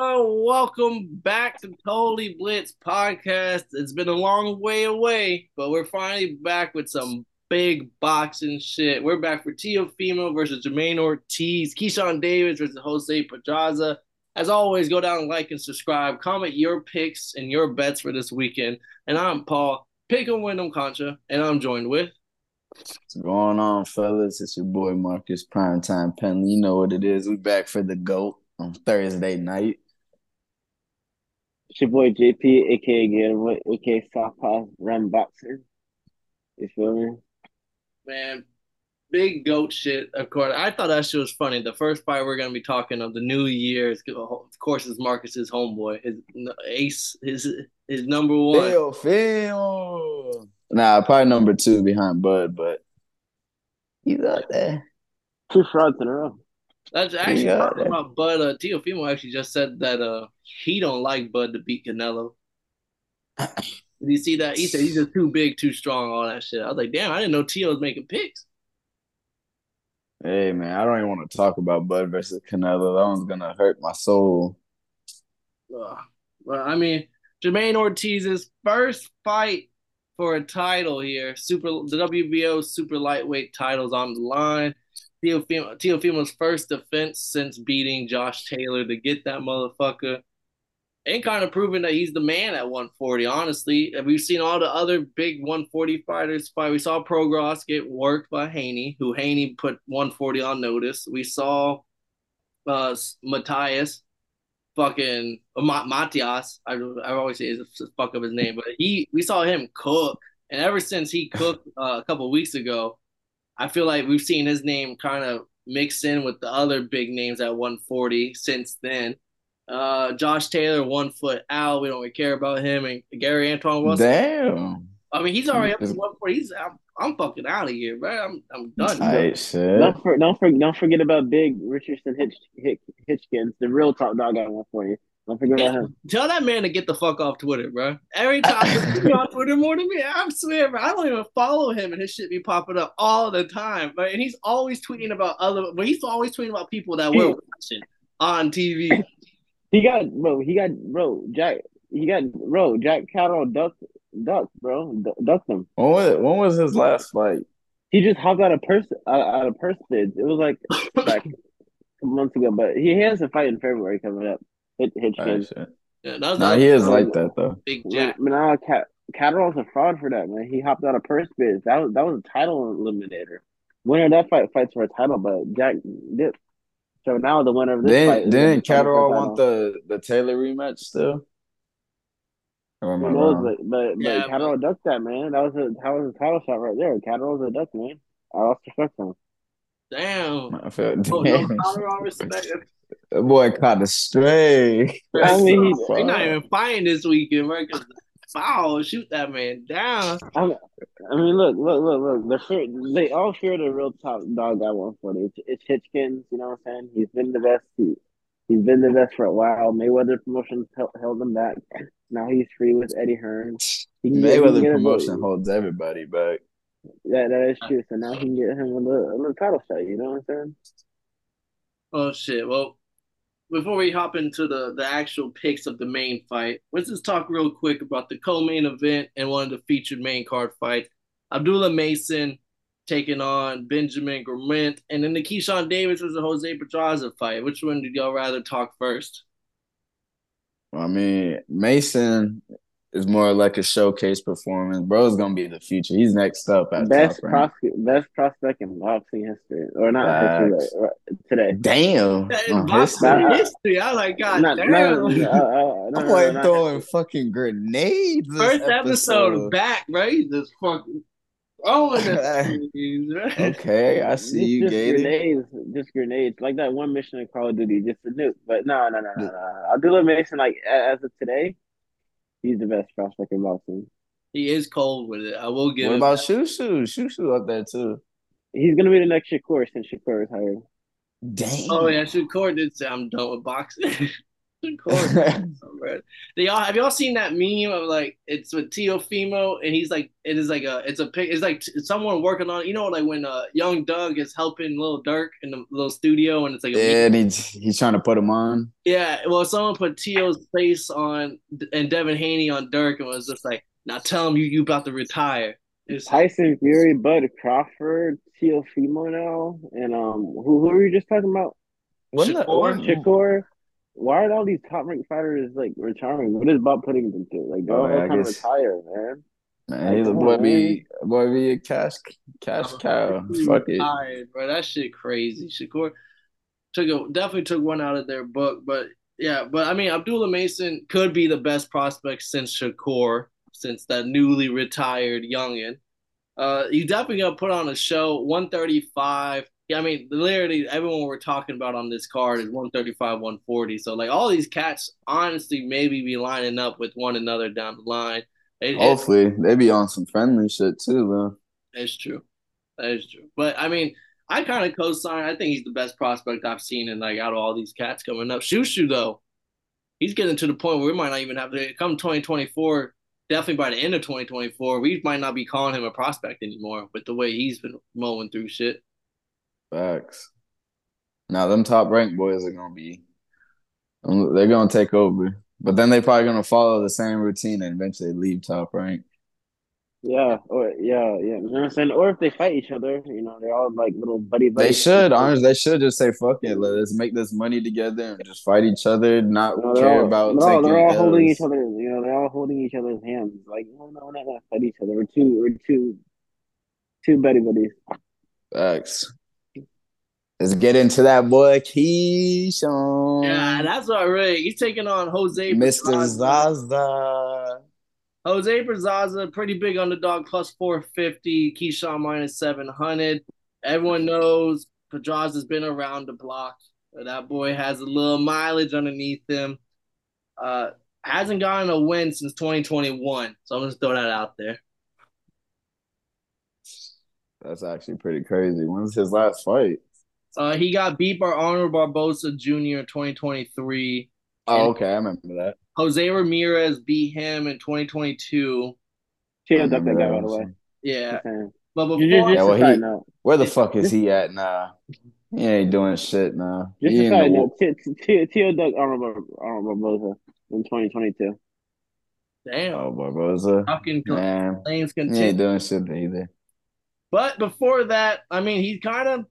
Welcome back to Totally Blitz podcast. It's been a long way away, but we're finally back with some big boxing shit. We're back for Tio Teofimo versus Jermaine Ortiz, Keyshawn Davis versus Jose Pedraza. As always, go down like and subscribe. Comment your picks and your bets for this weekend. And I'm Paul, pick and Wyndham Concha, and I'm joined with. What's going on, fellas? It's your boy Marcus Primetime Penley. You know what it is. We're back for the GOAT on Thursday night. It's your boy JP, aka Gator, aka Southpaw Ram Boxer. You feel me? Man, big goat shit. Of course, I thought that shit was funny. The first fight we're gonna be talking of the new year is, of course, is Marcus's homeboy, his ace, his his number one. Phil, Phil. Nah, probably number two behind Bud, but he's out there. Two frauds in a row. That's actually talking about Bud. Uh, Teofimo actually just said that uh he don't like Bud to beat Canelo. Did you see that? He said he's just too big, too strong, all that shit. I was like, damn, I didn't know Tio was making picks. Hey man, I don't even want to talk about Bud versus Canelo. That one's gonna hurt my soul. Uh, well, I mean, Jermaine Ortiz's first fight for a title here. Super the WBO super lightweight titles on the line. Teofimo, Teofimo's first defense since beating Josh Taylor to get that motherfucker. And kind of proving that he's the man at 140, honestly. We've seen all the other big 140 fighters fight. We saw Prograis get worked by Haney, who Haney put 140 on notice. We saw uh, Matthias, fucking uh, Matias. I, I always say is fuck up his name, but he we saw him cook. And ever since he cooked uh, a couple weeks ago, I feel like we've seen his name kind of mix in with the other big names at 140 since then. Uh, Josh Taylor, one foot out. We don't really care about him. And Gary Antoine Wilson. Damn. I mean, he's already up to 140. He's I'm, I'm fucking out of here, bro. I'm I'm done. Tight shit. Don't, for, don't, for, don't forget about Big Richardson Hitch, Hitch, Hitchins, the real top dog at 140. Don't forget about him. Tell that man to get the fuck off Twitter, bro. Every time he's on Twitter more than me, I swear, bro. I don't even follow him, and his shit be popping up all the time. But and he's always tweeting about other, but he's always tweeting about people that we're watching on TV. He got bro. He got bro. Jack. He got bro. Jack Catterall ducked, ducked, bro. Ducked him. When was? When was his last fight? He just hopped out of purse out, out of purse bids. It was like back months ago, but he has a fight in February coming up. Hit Hitchins. Oh, yeah, that was nah, he is like that though. Big Jack. Now Cat Catterall's a fraud for that man. He hopped out of purse bids. That was that was a title eliminator. Winner of that fight fights for a title, but Jack did. So now the winner of this didn't, fight. Didn't Catterall want the the Taylor rematch still? Or knows, but but, but yeah, Catterall but... ducked that man. That was a that was a title shot right there. Catterall's a duck man. I lost respect for him. Damn. I felt oh, damn. No respect. That boy caught a stray. I mean, he's not even fighting this weekend, right? Foul, shoot that man down. I mean, look, look, look, look. They're fear, they all fear the real top dog at 140. It's, it's Hitchins, you know what I'm saying? He's been the best. He, he's been the best for a while. Mayweather Promotions held, held him back. Now he's free with Eddie Hearn. He Mayweather Promotion holds everybody back. Yeah, that is true. So now he can get him a little, a little title shot. You know what I'm saying? Oh shit! Well, before we hop into the the actual picks of the main fight, let's just talk real quick about the co-main event and one of the featured main card fights. Abdullah Mason taking on Benjamin Gurment, and then the Keyshawn Davis a Jose Pedraza fight. Which one did y'all rather talk first? I mean, Mason is more like a showcase performance. Bro's gonna be the future. He's next up at best prospect, best prospect in boxing history, or not history, uh, today. Damn, in uh-huh. boxing history. I like God not, damn. No, no, no, I'm like throwing fucking grenades. First episode, episode back, right? Just fucking. Oh, okay, I see you, just Gator. Grenades, just grenades, like that one mission in Call of Duty, just a nuke. But no, no, no, no, no. I do a mission like as of today, He's the best prospect in boxing. He is cold with it. I will give. What about Shu Shu? Shu Shu up there too. He's gonna be the next Shakur since Shakur retired. Damn. Oh yeah, Shakur did say I'm done with boxing. Shakur. y'all have y'all seen that meme of like it's with Teofimo and he's like it is like a it's a pic it's like someone working on you know like when uh young Doug is helping little Durk in the little studio and it's like yeah and he's he's trying to put him on yeah well someone put Teo's face on and Devin Haney on Durk and was just like now tell him you you about to retire. It's, Tyson Fury, Bud Crawford, Teofimo now, and um who who were you just talking about? What is Shakur. Shakur. Why are all these top ranked fighters like retiring? What is Bob putting them to? Like, go oh, kind of retire, man. Man, he's a boy be boy be a cash cash oh, cow. Fuck it, tired, bro. That shit crazy. Shakur took a, definitely took one out of their book, but yeah, but I mean Abdullah Mason could be the best prospect since Shakur, since that newly retired youngin. Uh, you definitely gonna put on a show. One thirty five yeah, I mean, literally everyone we're talking about on this card is 135, 140. So like all these cats honestly maybe be lining up with one another down the line. It, Hopefully, they be on some friendly shit too, though. That's true. That is true. But I mean, I kind of co-sign. I think he's the best prospect I've seen in like out of all these cats coming up. Shushu though, he's getting to the point where we might not even have to come 2024. Definitely by the end of 2024, we might not be calling him a prospect anymore with the way he's been mowing through shit. Facts. Now them top ranked boys are gonna be, um, they're gonna take over, but then they probably gonna follow the same routine and eventually leave top rank. Yeah, or yeah, yeah. You know what I'm saying? Or if they fight each other, you know, they're all like little buddy buddy. They should, honestly, they should just say fuck it. Let's make this money together and just fight each other, not no, care all, about they're all, they're all holding each other. You know, they're all holding each other's hands. Like, no, no, we're not gonna fight each other. We're two, we're two, two buddy buddies. Facts. Let's get into that boy Keyshawn. Yeah, that's what really. He's taking on Jose Mr. Zaza. Jose Pedraza, pretty big underdog, plus 450. Keyshawn minus 700. Everyone knows Pedraza's been around the block. That boy has a little mileage underneath him. Uh, hasn't gotten a win since 2021. So I'm just throw that out there. That's actually pretty crazy. When's his last fight? Uh, he got beat by Arnold Barboza Jr. in 2023. Oh, okay, I remember that. Jose Ramirez beat him in 2022. Chilled up that guy, by the way. Yeah. But before, yeah, well, he, where the fuck is he at now? He ain't doing shit now. Just he a side note, Tio Doug Arnold Barboza in 2022. Damn. Oh, Barboza. Fucking Man, claims continue. He ain't doing shit either. But before that, I mean, he kind of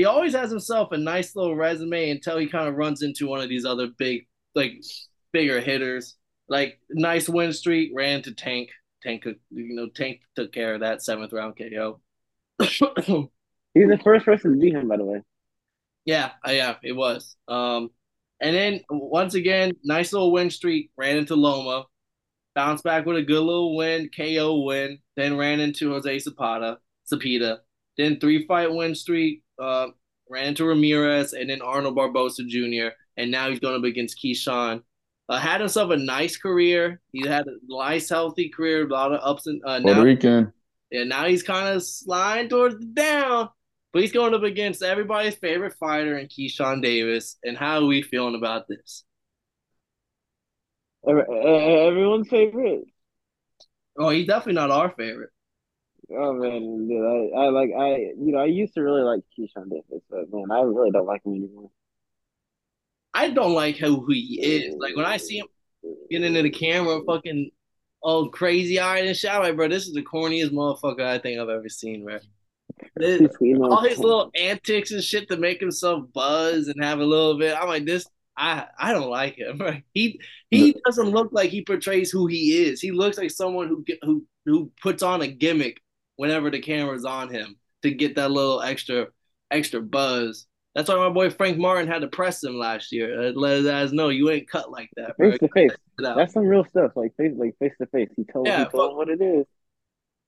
he always has himself a nice little resume until he kind of runs into one of these other big, like bigger hitters. Like nice win streak, ran to Tank. Tank, you know, Tank took care of that seventh round KO. He's the first person to beat him, by the way. Yeah, uh, yeah, it was. Um, and then once again, nice little win streak. Ran into Loma, bounced back with a good little win, KO win. Then ran into Jose Zapata, Zapita. Then three fight win streak, uh, ran into Ramirez and then Arnold Barboza Jr. And now he's going up against Keyshawn. Uh, had himself a nice career. He had a nice, healthy career, a lot of ups and uh, Puerto now, Rican. Yeah, now he's kind of sliding towards the down, but he's going up against everybody's favorite fighter in Keyshawn Davis. And how are we feeling about this? Everyone's favorite. Oh, he's definitely not our favorite. Oh man, dude, I, I like I you know I used to really like Keyshawn Davis, but man, I really don't like him anymore. I don't like who he is. Like when I see him get into the camera, fucking all crazy eyed and shit, I'm like, bro, this is the corniest motherfucker I think I've ever seen, bro. This, all his little antics and shit to make himself buzz and have a little bit. I'm like, this. I I don't like him. Right? He he doesn't look like he portrays who he is. He looks like someone who who who puts on a gimmick whenever the camera's on him to get that little extra extra buzz. That's why my boy Frank Martin had to press him last year. Uh, let his ass know you ain't cut like that. Face to face. That's some real stuff. Like face like face to face. He told yeah, he told him what it is.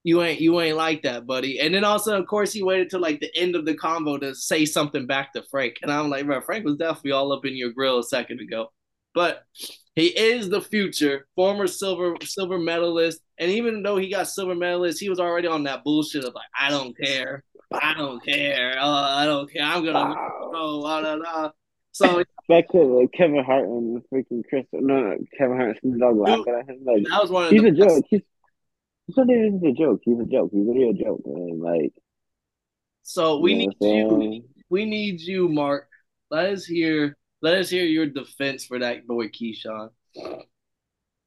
You ain't you ain't like that, buddy. And then also, of course, he waited till like the end of the convo to say something back to Frank. And I'm like, bro, Frank was definitely all up in your grill a second ago. But he is the future, former silver silver medalist, and even though he got silver medalist, he was already on that bullshit of like, I don't care, I don't care, uh, I don't care, I'm gonna go, blah, blah, blah. So back to like, Kevin Hart and freaking Chris. No, no, Kevin Hart and Dogg laughing at him. Like That was one of he's the a joke. He's Sunday is a joke. He's a joke. He's really a joke, man. Like So we you need you. We need you, Mark. Let us hear. Let us hear your defense for that boy Keyshawn.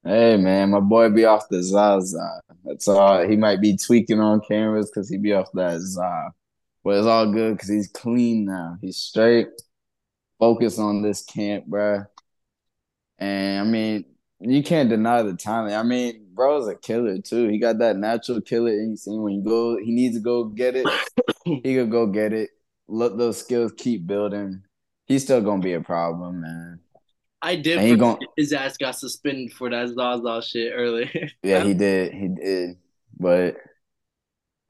Hey man, my boy be off the Zaza. That's all. He might be tweaking on cameras because he be off that Za. But it's all good because he's clean now. He's straight. Focus on this camp, bro. And I mean, you can't deny the talent. I mean, bro's a killer too. He got that natural killer You instinct. When you go, he needs to go get it. he could go get it. Let those skills keep building. He's still gonna be a problem, man. I did. And he forget gon- his ass got suspended for that Zaza shit earlier. Yeah, he did. He did. But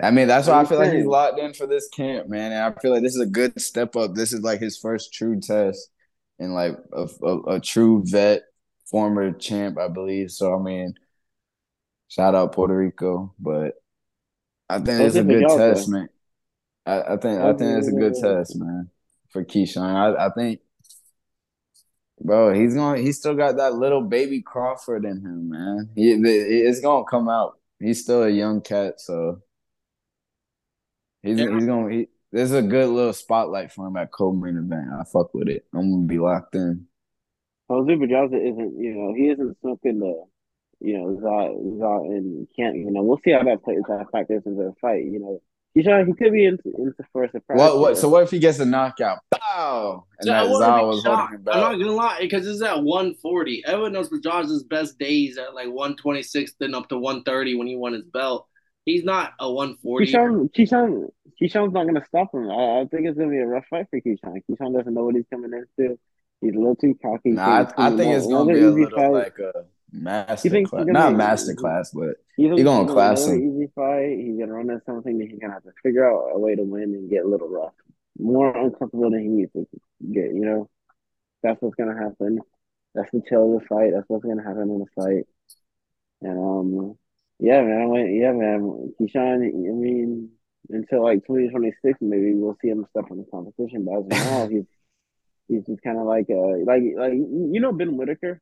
I mean, that's why I feel like he's locked in for this camp, man. And I feel like this is a good step up. This is like his first true test and like a, a, a true vet, former champ, I believe. So I mean, shout out Puerto Rico, but I think it's a good test, man. I, I think I think it's a good test, man, for Keyshawn. I, I think, bro, he's going. He still got that little baby Crawford in him, man. He, it's gonna come out. He's still a young cat, so he's Yeah. he's gonna. He, there's a good little spotlight for him at co-main event. I fuck with it. I'm gonna be locked in. Jose Pedraza isn't, you know, he isn't smoking the, you know, Zot, Zot and can't, you know, we'll see how that plays, that factors into the fight. You know, he's trying, he could be in, into for a surprise. What what? So what if he gets a knockout? Pow! And So I that wouldn't Zal be was holding shocked. him I'm not gonna lie, because it's at 140. Everyone knows Pedraza's best days at like 126, then up to 130 when he won his belt. He's not a 140. Keyshawn, Keyshawn, Keyshawn's not gonna stop him. I, I think it's gonna be a rough fight for Keyshawn. Keyshawn doesn't know what he's coming into. He's a little too cocky. Nah, He's I, I think it's gonna another be a easy little fight. like a master class. Not master class, but He's, He gonna class him. easy fight. He's gonna run into something that he's gonna have to figure out a way to win and get a little rough, more uncomfortable than he needs to get. You know, that's what's gonna happen. That's the tail of the fight. That's what's gonna happen in the fight. And um, yeah, man. I went, yeah, man. Keyshawn. I mean, until like twenty twenty six, maybe we'll see him step in the competition. But as of now, he's he's just kind of like uh, like like you know Ben Whitaker.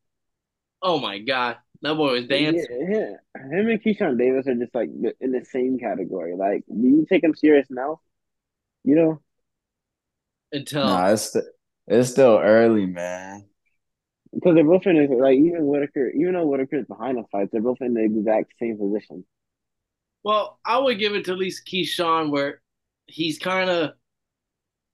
Oh my god, that boy was dancing. Yeah, yeah. Him and Keyshawn Davis are just like in the same category. Like, do you take him serious now? You know, Until nah, it's st- it's still early, man. because they're both in the, like even Whitaker, even though Whitaker's behind the fight, they're both in the exact same position. well, I would give it to at least Keyshawn, where he's kind of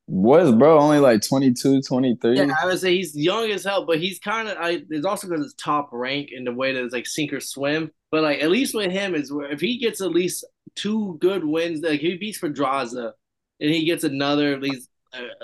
What is bro? Only like 22, 23? yeah. I would say he's young as hell, but he's kind of. I it's also because it's top rank in the way that it's like sink or swim. But like at least with him is where if he gets at least two good wins, like he beats Pedraza, and he gets another at least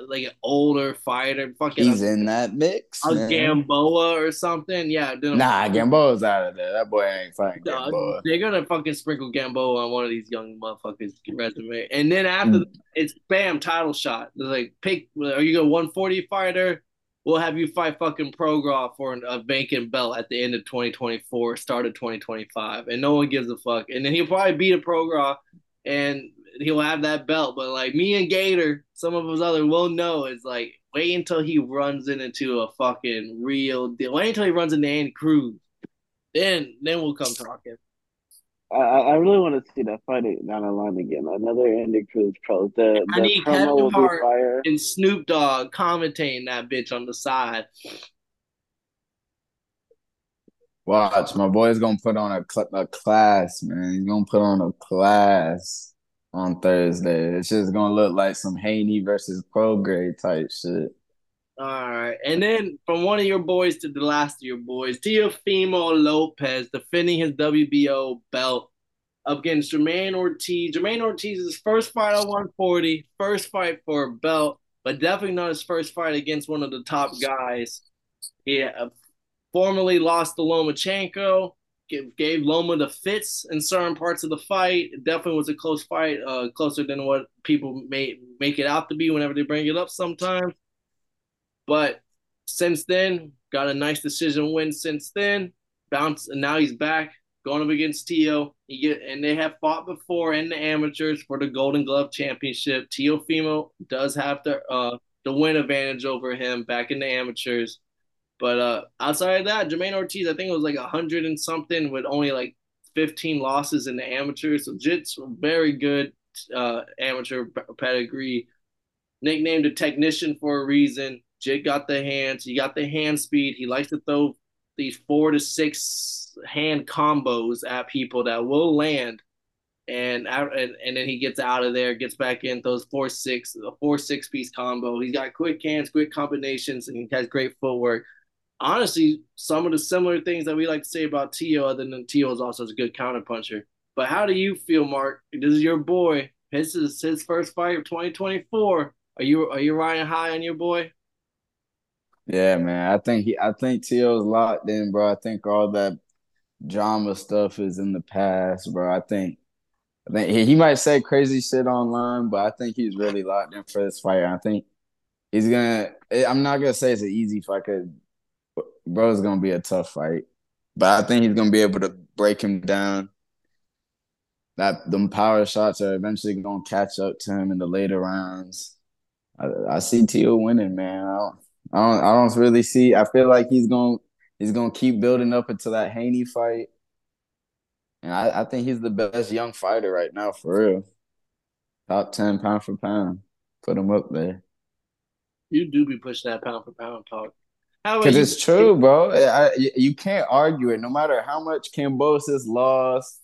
like an older fighter, fucking He's a, in that mix. a man. Gamboa or something. Yeah, Nah, Gamboa's out of there. That boy ain't fighting Dog, Gamboa. they're gonna fucking sprinkle Gamboa on one of these young motherfuckers' resume, and then after Mm. it's bam title shot. They're like, pick. Are you a 140 fighter? We'll have you fight fucking Prograis for a vacant belt at the end of 2024, start of 2025, and no one gives a fuck. And then he'll probably beat a Prograis, and he'll have that belt. But like me and Gator, some of us other will know is like wait until he runs into a fucking real deal. Wait until he runs into Andy Cruz. Then then we'll come talking. I, I I really want to see that fight down the line again. Another Andy Cruz pro. The, I the need promo Kevin will Hart. fire. And Snoop Dogg commentating that bitch on the side. Watch, my boy's gonna put on a, cl- a class, man. He's gonna put on a class on Thursday. It's just gonna look like some Haney versus Prograis type shit. All right. And then from one of your boys to the last of your boys, Teofimo Lopez defending his WBO belt up against Jermaine Ortiz. Jermaine Ortiz's first fight at 140, first fight for a belt, but definitely not his first fight against one of the top guys. He formerly lost to Lomachenko, gave, gave Loma the fits in certain parts of the fight. It definitely was a close fight, uh, closer than what people may make it out to be whenever they bring it up sometimes. But since then, got a nice decision win since then. Bounce and now he's back going up against Tio. Get and they have fought before in the amateurs for the Golden Glove Championship. Teofimo does have the uh the win advantage over him back in the amateurs. But uh, outside of that, Jermaine Ortiz, I think it was like hundred and something with only like 15 losses in the amateurs. So Jit's very good uh, amateur pedigree. Nicknamed a technician for a reason. Jit got the hands. He got the hand speed. He likes to throw these four to six hand combos at people that will land and and, and then he gets out of there, gets back in, throws four six, a four six piece combo. He's got quick hands, quick combinations, and he has great footwork. Honestly, some of the similar things that we like to say about Tio, other than Tio is also a good counterpuncher. But how do you feel, Mark? This is your boy. This is his first fight of 2024. Are you are you riding high on your boy? Yeah, man. I think he I think Tio's locked in, bro. I think all that drama stuff is in the past, bro. I think I think he, he might say crazy shit online, but I think he's really locked in for this fight. I think he's gonna. I'm not gonna say it's an easy fight because bro, it's gonna be a tough fight, but I think he's gonna be able to break him down. That them power shots are eventually gonna catch up to him in the later rounds. I, I see Tio winning, man. I don't, I don't, I don't really see. I feel like he's gonna he's gonna keep building up until that Haney fight. And I, I think he's the best young fighter right now, for real. Top 10 pound for pound. Put him up there. You do be pushing that pound for pound talk. Because it's true, bro. I, you can't argue it. No matter how much Kambosos lost,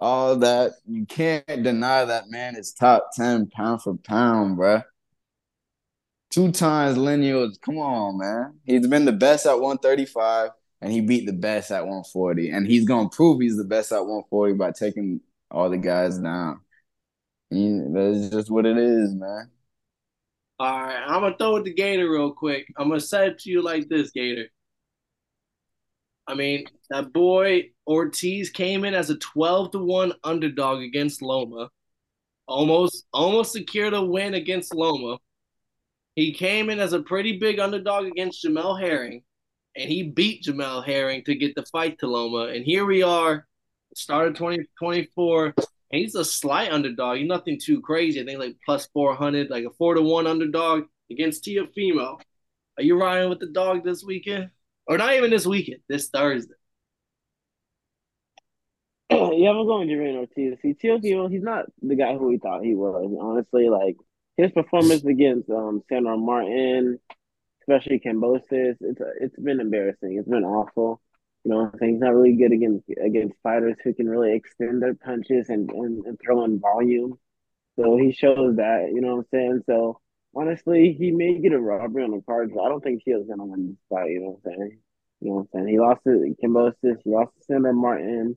all that, you can't deny that man is top 10 pound for pound, bro. Two times lineal. Come on, man. He's been the best at 135 and he beat the best at 140. And he's gonna prove he's the best at 140 by taking all the guys down. He, that's just what it is, man. All right, I'm gonna throw it to Gator real quick. I'm gonna say it to you like this, Gator. I mean, that boy Ortiz came in as a 12 to 1 underdog against Loma. Almost almost secured a win against Loma. He came in as a pretty big underdog against Jamel Herring and he beat Jamel Herring to get the fight to Loma. And here we are, start of 2024. 20, and he's a slight underdog. He's nothing too crazy. I think like plus 400, like a four to one underdog against Teofimo. Are you riding with the dog this weekend? Or not even this weekend, this Thursday? yeah, I'm going Jamaine Ortiz. See, Teofimo, he's not the guy who we thought he was. Honestly, like his performance against um Sandor Martin, especially Kambosos, It's it's been embarrassing. It's been awful. You know, he's not really good against against fighters who can really extend their punches and, and, and throw in volume. So he shows that, you know what I'm saying? So honestly, he may get a robbery on the card, but I don't think Teo's gonna win this fight, you know what I'm saying? You know what I'm saying? He lost to Kambosos, he lost to Sandor Martin.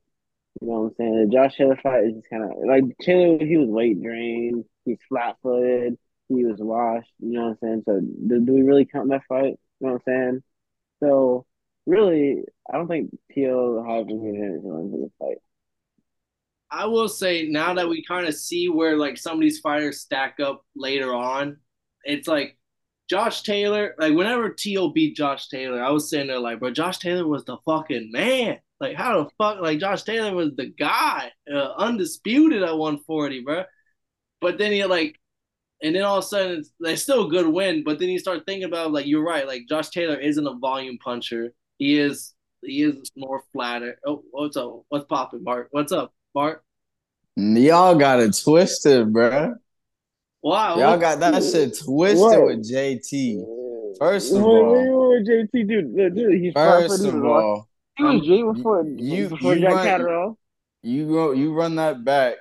You know what I'm saying? The Josh Taylor fight is just kind of like Taylor. He was weight drained. He's flat footed he was washed. You know what I'm saying? So do, do we really count that fight? You know what I'm saying? So really, I don't think Tio has anything in this fight. I will say now that we kind of see where like some of these fighters stack up later on, it's like Josh Taylor. Like whenever Tio beat Josh Taylor, I was sitting there like, bro, Josh Taylor was the fucking man. Like how the fuck? Like Josh Taylor was the guy, uh, undisputed at 140, bro. But then he like and then all of a sudden it's, it's still a good win. But then you start thinking about like you're right, like Josh Taylor isn't a volume puncher. He is he is more flatter. Oh, what's up? What's popping, Mark? What's up, Mark? Y'all got it twisted, bro. Wow, y'all got that shit twisted what? with JT. First of what, all, what, JT, dude, dude, he's first of all, he was um, J before you, before you Jack run, Catterall. You go, you run that back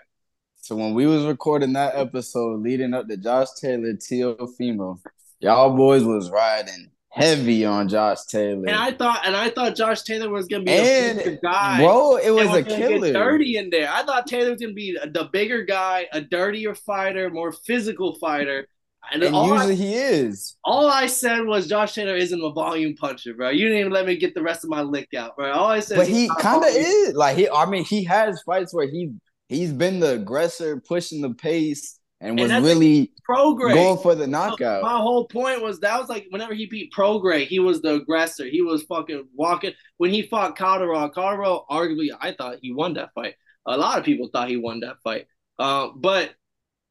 so when we was recording that episode leading up to Josh Taylor, Teofimo, y'all boys was riding heavy on Josh Taylor. And I thought, and I thought Josh Taylor was gonna be and, guy. Bro, it was, was a killer. dirty in there. I thought Taylor was gonna be the bigger guy, a dirtier fighter, more physical fighter. And, and usually I, he is. All I said was Josh Taylor isn't a volume puncher, bro. You didn't even let me get the rest of my lick out, bro. All I said, but he kind of is. Like he, I mean, he has fights where he he's been the aggressor, pushing the pace, and was and really Prograis. going for the knockout. My whole point was that was like whenever he beat Prograis, he was the aggressor. He was fucking walking. When he fought Calderon, Calderon arguably, I thought he won that fight. A lot of people thought he won that fight. Uh, but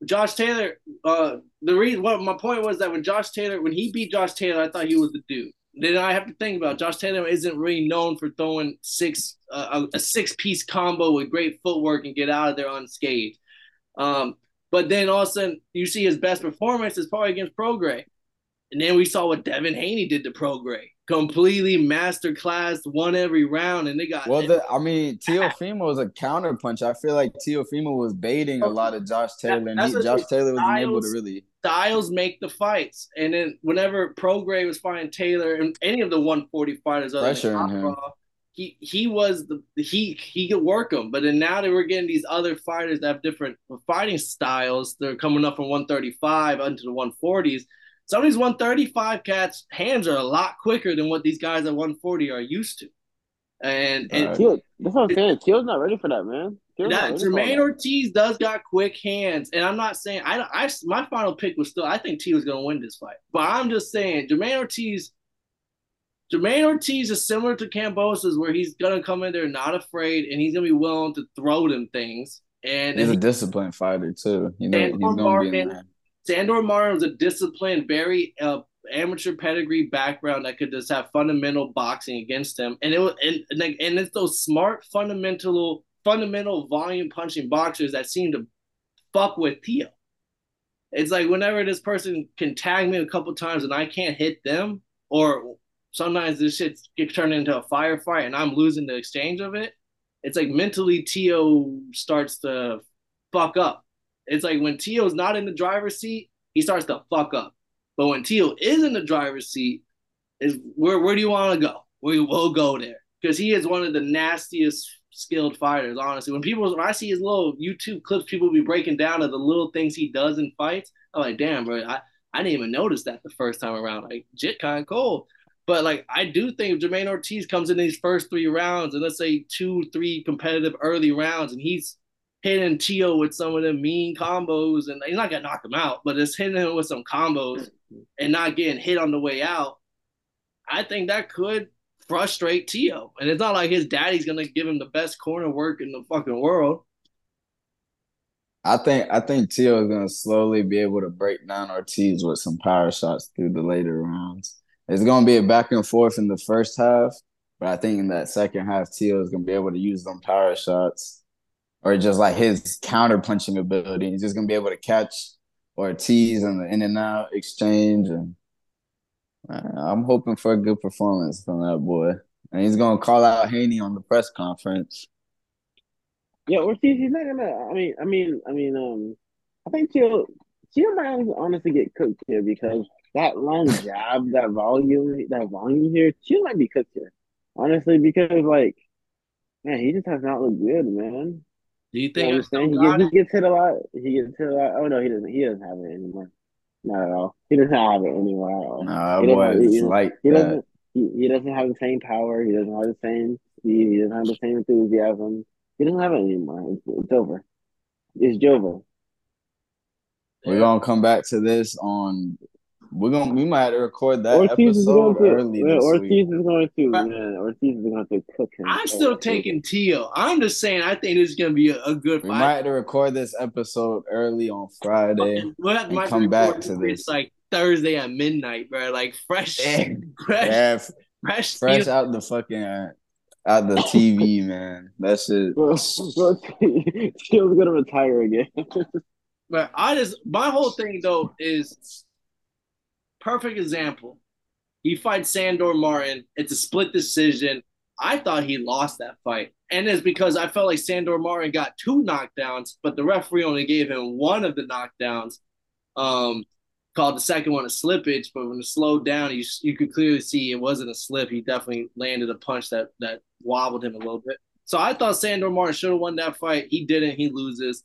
Josh Taylor, uh, the reason what my point was that when Josh Taylor, when he beat Josh Taylor, I thought he was the dude. Then I have to think about Josh Taylor isn't really known for throwing six uh, a, a six piece combo with great footwork and get out of there unscathed. Um, but then all of a sudden you see his best performance is probably against Prograis. And then we saw what Devin Haney did to Prograis. Completely masterclass, won every round, and they got. Well, the, I mean, Teofimo was a counterpunch. I feel like Teofimo was baiting a lot of Josh Taylor, and he, Josh Taylor wasn't able to really. Styles make the fights, and then whenever Prograis was fighting Taylor and any of the 140 fighters, pressure him. He he was the he he could work them, but then now that we're getting these other fighters that have different fighting styles, they're coming up from 135 into the 140s some of these 135 cats hands are a lot quicker than what these guys at 140 are used to. And and right. that's what I'm saying. Teal's not ready for that, man. that, Jamaine Ortiz does got quick hands, and I'm not saying I, I my final pick was still I think T was going to win this fight, but I'm just saying Jamaine Ortiz. Jamaine Ortiz is similar to Kambosos, where he's gonna come in there not afraid, and he's gonna be willing to throw them things. And he's and a disciplined fighter too. You know, he's gonna be in there. Sandor Martin was a disciplined, very uh, amateur pedigree background that could just have fundamental boxing against him, and it was and and, and it's those smart fundamental fundamental volume punching boxers that seem to fuck with Tio. It's like whenever this person can tag me a couple times and I can't hit them, or sometimes this shit gets turned into a firefight and I'm losing the exchange of it. It's like mentally Tio starts to fuck up. It's like when Tio's not in the driver's seat, he starts to fuck up. But when Tio is in the driver's seat, is where where do you want to go? We will go there because he is one of the nastiest skilled fighters. Honestly, when people when I see his little YouTube clips, people be breaking down of the little things he does in fights. I'm like, damn, bro, I, I didn't even notice that the first time around. Like, jit kind of cold. But like, I do think if Jamaine Ortiz comes in these first three rounds, and let's say two, three competitive early rounds, and he's hitting Tio with some of them mean combos, and he's not gonna knock him out, but it's hitting him with some combos and not getting hit on the way out. I think that could frustrate Tio, and it's not like his daddy's gonna give him the best corner work in the fucking world. I think I think Tio is gonna slowly be able to break down Ortiz with some power shots through the later rounds. It's gonna be a back and forth in the first half, but I think in that second half, Tio is gonna be able to use them power shots or just like his counter punching ability. He's just gonna be able to catch Ortiz and the in and out exchange, and I'm hoping for a good performance from that boy. And he's gonna call out Haney on the press conference. Yeah, Ortiz, he's not gonna. I mean, I mean, I mean, um, I think Teal, Teal might honestly get cooked here because that long jab, that volume, that volume here, she might be cooked here. Honestly, because like, man, he just has not looked good, man. Do you think you know, he, he, gets hit a lot? He gets hit a lot. Oh no, he doesn't. He doesn't have it anymore. Not at all. He doesn't have it anymore at all. No, boy, it's he, like he that. doesn't. He, he doesn't have the same power. He doesn't have the same speed. He doesn't have the same enthusiasm. He doesn't have it anymore. It's, it's over. It's over. We're gonna come back to this on we're gonna we might have to record that Ortiz episode to, early. Man, Ortiz week. is going to man. Ortiz is going to cook him. I'm still taking Tio. I'm just saying I think this is gonna be a, a good. We fight. might have to record this episode early on Friday. We'll have and come back to this. It's like Thursday at midnight, bro. Like fresh, fresh, yeah, fresh, fresh out the fucking uh, out the TV, man. That shit. Bro, bro, Tio's gonna retire again. but I just my whole thing though is perfect example. He fights Sandor Martin. It's a split decision. I thought he lost that fight. And it's because I felt like Sandor Martin got two knockdowns, but the referee only gave him one of the knockdowns. Um, called the second one a slippage, but when it slowed down, you you could clearly see it wasn't a slip. He definitely landed a punch that that wobbled him a little bit. So I thought Sandor Martin should have won that fight. He didn't. He loses.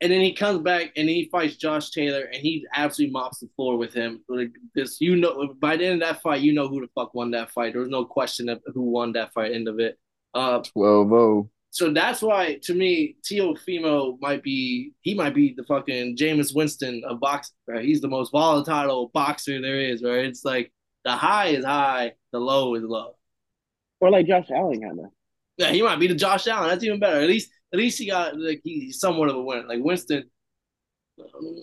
And then he comes back and he fights Josh Taylor and he absolutely mops the floor with him. Like this, you know, by the end of that fight, you know who the fuck won that fight. There was no question of who won that fight. End of it. Uh, Twelve So that's why, to me, Teofimo might be he might be the fucking Jameis Winston of boxing. Right? He's the most volatile boxer there is. Right? It's like the high is high, the low is low. Or like Josh Allen kind of. Yeah, he might be the Josh Allen. That's even better. At least at least he got like he's somewhat of a winner. Like Winston, um,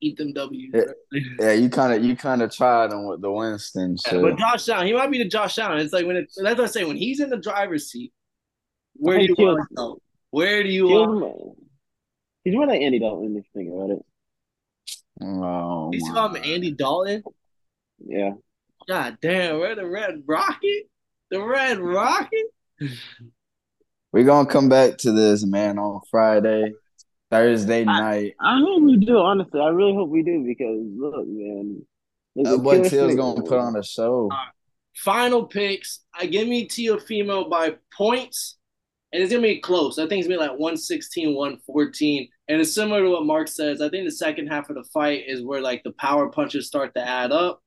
eat them W's. Yeah, yeah you kind of you kind of tried on with the Winston shit. Yeah, but Josh Allen, he might be the Josh Allen. It's like when it, that's what I say when he's in the driver's seat. Where do you want to go? Where do you want? He's more like Andy Dalton if oh you think about it. Oh, he's called Andy Dalton. Yeah. God damn, we're the Red Rocket. The Red Rocket. We're gonna come back to this man on Friday. Thursday night. I, I hope we do. Honestly, I really hope we do because look, man, that boy Till's gonna put on a show. Uh, final picks. I give me Teofimo by points, and it's gonna be close. I think it's gonna be like 116, 114. And it's similar to what Mark says. I think the second half of the fight is where like the power punches start to add up.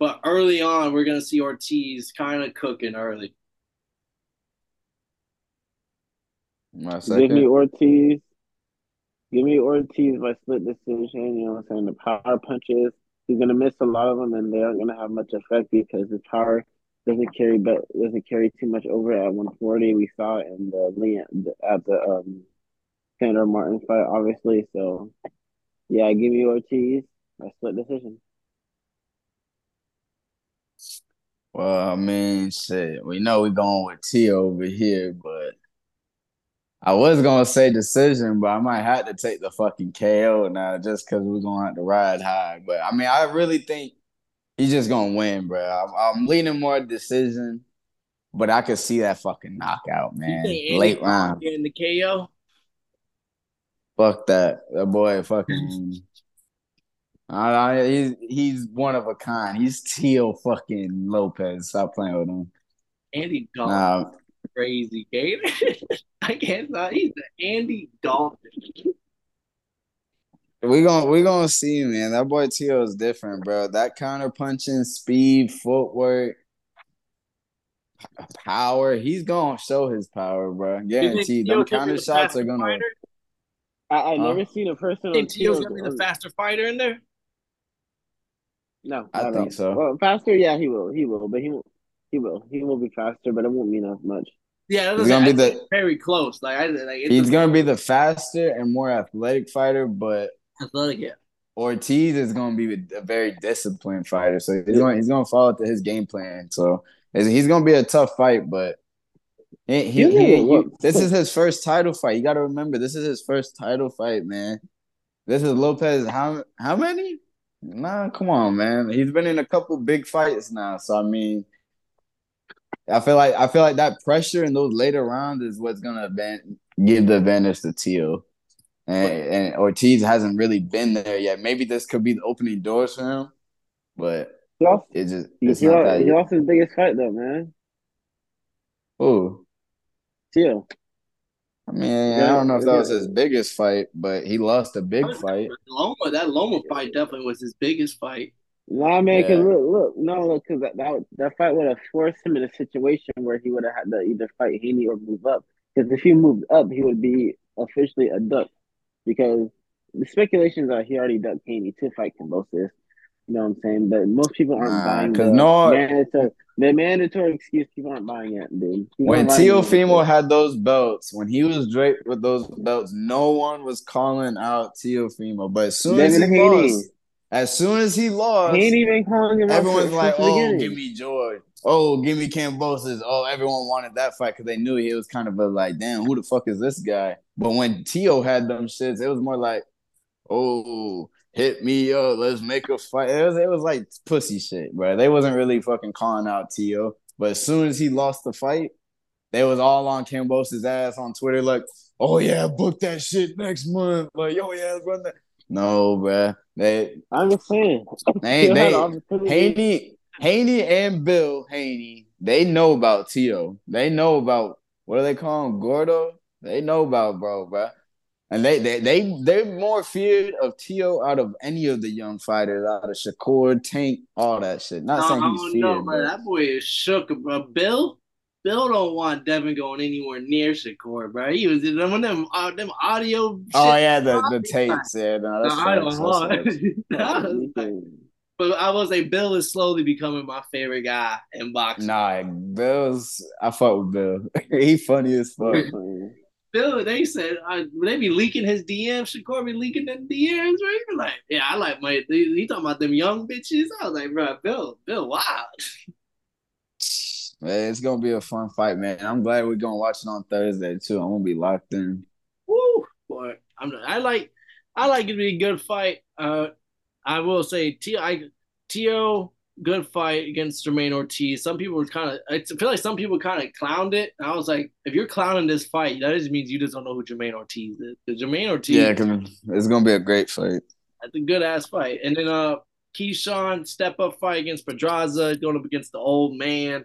But early on, we're gonna see Ortiz kind of cooking early. My second. Give me Ortiz. Give me Ortiz by split decision. You know what I'm saying? The power punches. He's gonna miss a lot of them, and they aren't gonna have much effect because his power doesn't carry but doesn't carry too much over at 140. We saw it in the at the um Sandor Martin fight, obviously. So yeah, give me Ortiz by split decision. Well, I mean, shit, we know we're going with T over here, but I was gonna say decision, but I might have to take the fucking KO now just because we're gonna have to ride high. But I mean, I really think he's just gonna win, bro. I'm, I'm leaning more decision, but I could see that fucking knockout, man. Late round. In the KO. Fuck that. That boy fucking. I, he's he's one of a kind. He's Teal fucking Lopez. Stop playing with him. Andy Dalton. Nah, crazy, Gabe. I can't. He's the Andy Dalton. We're gonna we gonna see, man. That boy Tio is different, bro. That counter punching, speed, footwork, power. He's gonna show his power, bro. Guaranteed. Them counter shots are gonna. Fighter? I I huh? never seen a person. Think Tio's gonna be the faster fighter in there? No, I, think so. Well, faster, yeah, he will. He will, but he will. He will. He will be faster, but it won't mean as much. Yeah, he's gonna be the very close. Like I like he's gonna be the faster and more athletic fighter, but athletic, yeah. Ortiz is gonna be a very disciplined fighter, so he's going he's gonna follow to his game plan. So he's gonna be a tough fight, but he, he, he, he this is his first title fight. You got to remember, this is his first title fight, man. This is Lopez. How how many? Nah, come on, man. He's been in a couple big fights now, so I mean I feel like I feel like that pressure in those later rounds is what's gonna give the advantage to Teal. And, and Ortiz hasn't really been there yet. Maybe this could be the opening doors for him, but lost, it just it's he, not lost, that he lost his biggest fight though, man. Who? Teal. I mean, yeah, I don't know if that was his biggest fight, but he lost a big fight. Loma, that Loma fight definitely was his biggest fight. Nah, man, because yeah. look, look, no, look, because that, that that fight would have forced him in a situation where he would have had to either fight Haney or move up. Because if he moved up, he would be officially a duck. Because the speculations are he already ducked Haney to fight Kambosos. You know what I'm saying? But most people aren't nah, buying because no mandatory, the mandatory excuse. People aren't buying it, dude. People when Teofimo had those belts, when he was draped with those belts, no one was calling out Teofimo. But as soon as he Haney. lost as soon as he lost, he ain't even calling him. Everyone's like, oh, "Oh, give me George. Oh, give me Kambosos. Oh, everyone wanted that fight because they knew he was kind of a like, damn, who the fuck is this guy? But when Tio had them shits, it was more like, oh, hit me up, let's make a fight. It was it was like pussy shit, bro. They wasn't really fucking calling out Tio. But as soon as he lost the fight, they was all on Kambosos' ass on Twitter, like, oh yeah, book that shit next month. Like, yo, yeah, run that. No, bro. They, I'm just saying. They, they, Haney, Haney and Bill Haney, they know about Tito. They know about what do they call him, Gordo? They know about bro, bro. And they they they they're more feared of Tio out of any of the young fighters, out of Shakur, Tank, all that shit. Not no, saying he's feared. No, bro. That boy is shook, bro. Bill, Bill don't want Devin going anywhere near Shakur, bro. He was in them them, uh, them audio. Oh yeah, the the tapes. Yeah, no, that's I don't want. but I will say Bill is slowly becoming my favorite guy in boxing. Nah, Bill's I fuck with Bill. he funny as fuck. Bill, they said uh, they be leaking his DMs. Shakur be leaking them DMs, right? Like, yeah, I like my. He talking about them young bitches. I was like, bro, Bill, Bill, wow. Man, it's gonna be a fun fight, man. I'm glad we're gonna watch it on Thursday too. I'm gonna be locked in. Woo, boy, I'm. I like. I like it to be a good fight. Uh, I will say, T. I Tio good fight against Jermaine Ortiz. Some people were kind of, I feel like some people kind of clowned it. And I was like, if you're clowning this fight, that just means you just don't know who Jermaine Ortiz is. Because Jermaine Ortiz, yeah, it's gonna be a great fight. That's a good ass fight. And then uh, Keyshawn step up fight against Pedraza, going up against the old man.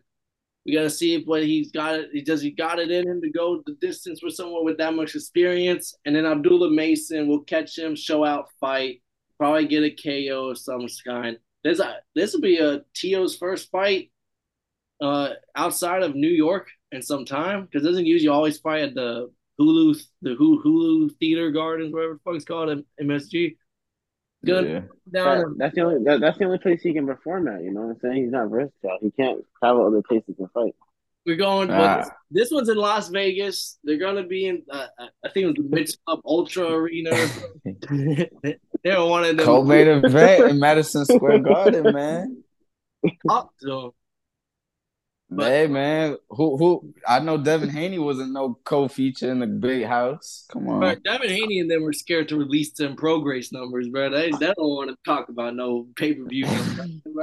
We got to see if what he's got it. He does he got it in him to go the distance with someone with that much experience. And then Abdullah Mason will catch him, show out fight, probably get a KO of some kind this a this will be a Teo's first fight uh, outside of New York in some time because doesn't usually always fight at the Hulu the Hulu Theater Gardens whatever the fuck it's called MSG. Good. Yeah. That, that's the only that, that's the only place he can perform at. You know what I'm saying? He's not versatile. He can't travel other places to fight. We're going. Ah. This, this, one's in Las Vegas. They're gonna be in. Uh, I think it was the Mitch Up Ultra Arena. They're one of them. Co-main event in Madison Square Garden, man. Up though. Hey man, who who? I know Devin Haney wasn't no co-feature in the big house. Come on, bro, Devin Haney and them were scared to release them Prograis numbers, bro. They, they don't want to talk about no pay per view.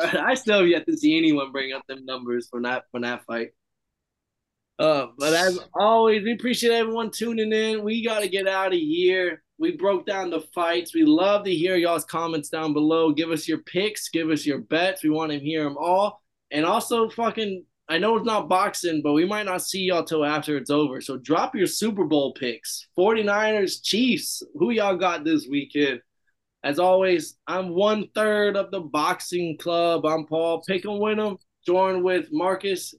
I still have yet to see anyone bring up them numbers from that from that fight. Uh, but as always, we appreciate everyone tuning in. We got to get out of here. We broke down the fights. We love to hear y'all's comments down below. Give us your picks. Give us your bets. We want to hear them all. And also, fucking, I know it's not boxing, but we might not see y'all till after it's over. So drop your Super Bowl picks 49ers, Chiefs. Who y'all got this weekend? As always, I'm one third of the boxing club. I'm Paul. Pick and win them. Join with Marcus,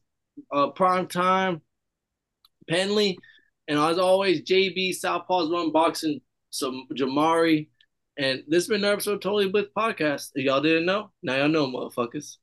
uh, Prime Time, Penley. And as always, JB Southpaws Run Boxing, so Jamari. And this has been an episode Totally Blitz Podcast. If y'all didn't know, now y'all know, motherfuckers.